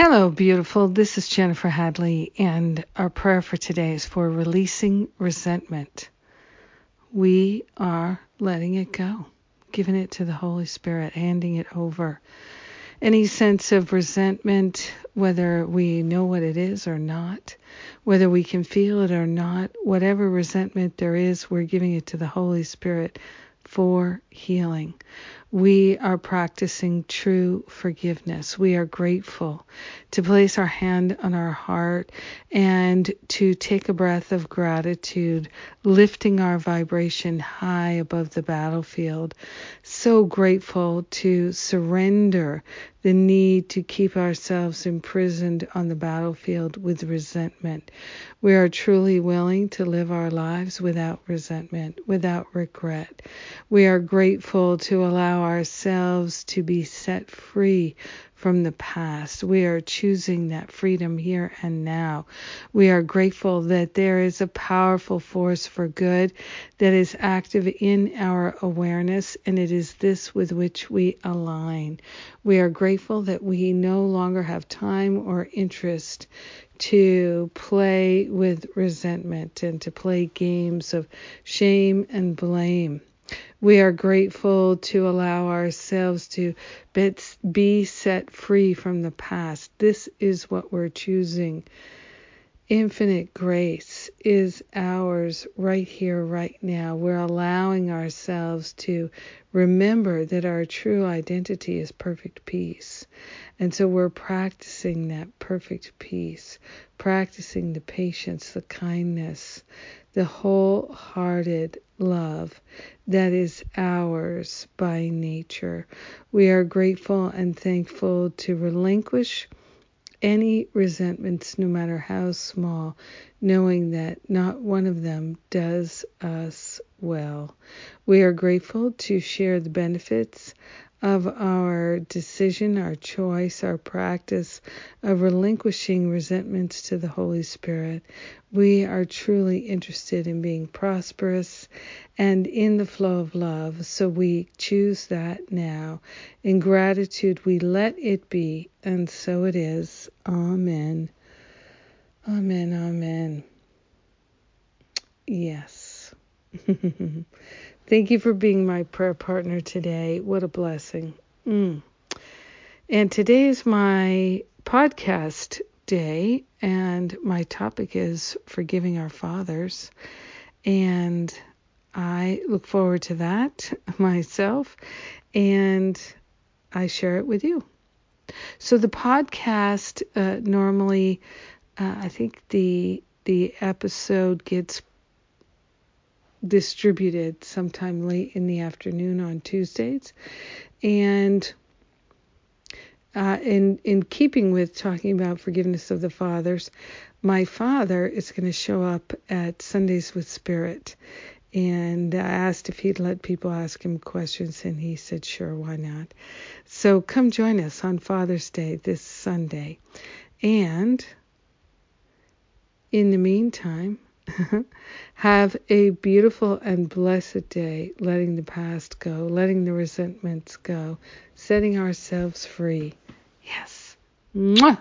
Hello, beautiful. This is Jennifer Hadley, and our prayer for today is for releasing resentment. We are letting it go, giving it to the Holy Spirit, handing it over. Any sense of resentment, whether we know what it is or not, whether we can feel it or not, whatever resentment there is, we're giving it to the Holy Spirit for healing. We are practicing true forgiveness. We are grateful to place our hand on our heart and to take a breath of gratitude, lifting our vibration high above the battlefield. So grateful to surrender the need to keep ourselves imprisoned on the battlefield with resentment. We are truly willing to live our lives without resentment, without regret. We are grateful to allow ourselves to be set free from the past. We are choosing that freedom here and now. We are grateful that there is a powerful force for good that is active in our awareness, and it is this with which we align. We are grateful that we no longer have time or interest to play with resentment and to play games of shame and blame. We are grateful to allow ourselves to be set free from the past. This is what we're choosing. Infinite grace is ours right here, right now. We're allowing ourselves to remember that our true identity is perfect peace. And so we're practicing that perfect peace, practicing the patience, the kindness, the wholehearted love that is ours by nature. We are grateful and thankful to relinquish any resentments, no matter how small, knowing that not one of them does us well. We are grateful to share the benefits of our decision, our choice, our practice of relinquishing resentments to the Holy Spirit. We are truly interested in being prosperous and in the flow of love, so we choose that now. In gratitude, we let it be, and so it is. Amen. Amen. Amen. Yes. Thank you for being my prayer partner today. What a blessing. Mm. And today is my podcast day, and my topic is forgiving our fathers. And I look forward to that myself, and I share it with you. So the podcast uh, normally, uh, I think the the episode gets distributed sometime late in the afternoon on Tuesdays. And uh, in in keeping with talking about forgiveness of the fathers, my father is going to show up at Sundays with Spirit. And I asked if he'd let people ask him questions, and he said, sure, why not? So come join us on Father's Day this Sunday. And in the meantime, Have a beautiful and blessed day, letting the past go, letting the resentments go, setting ourselves free. Yes. Mwah!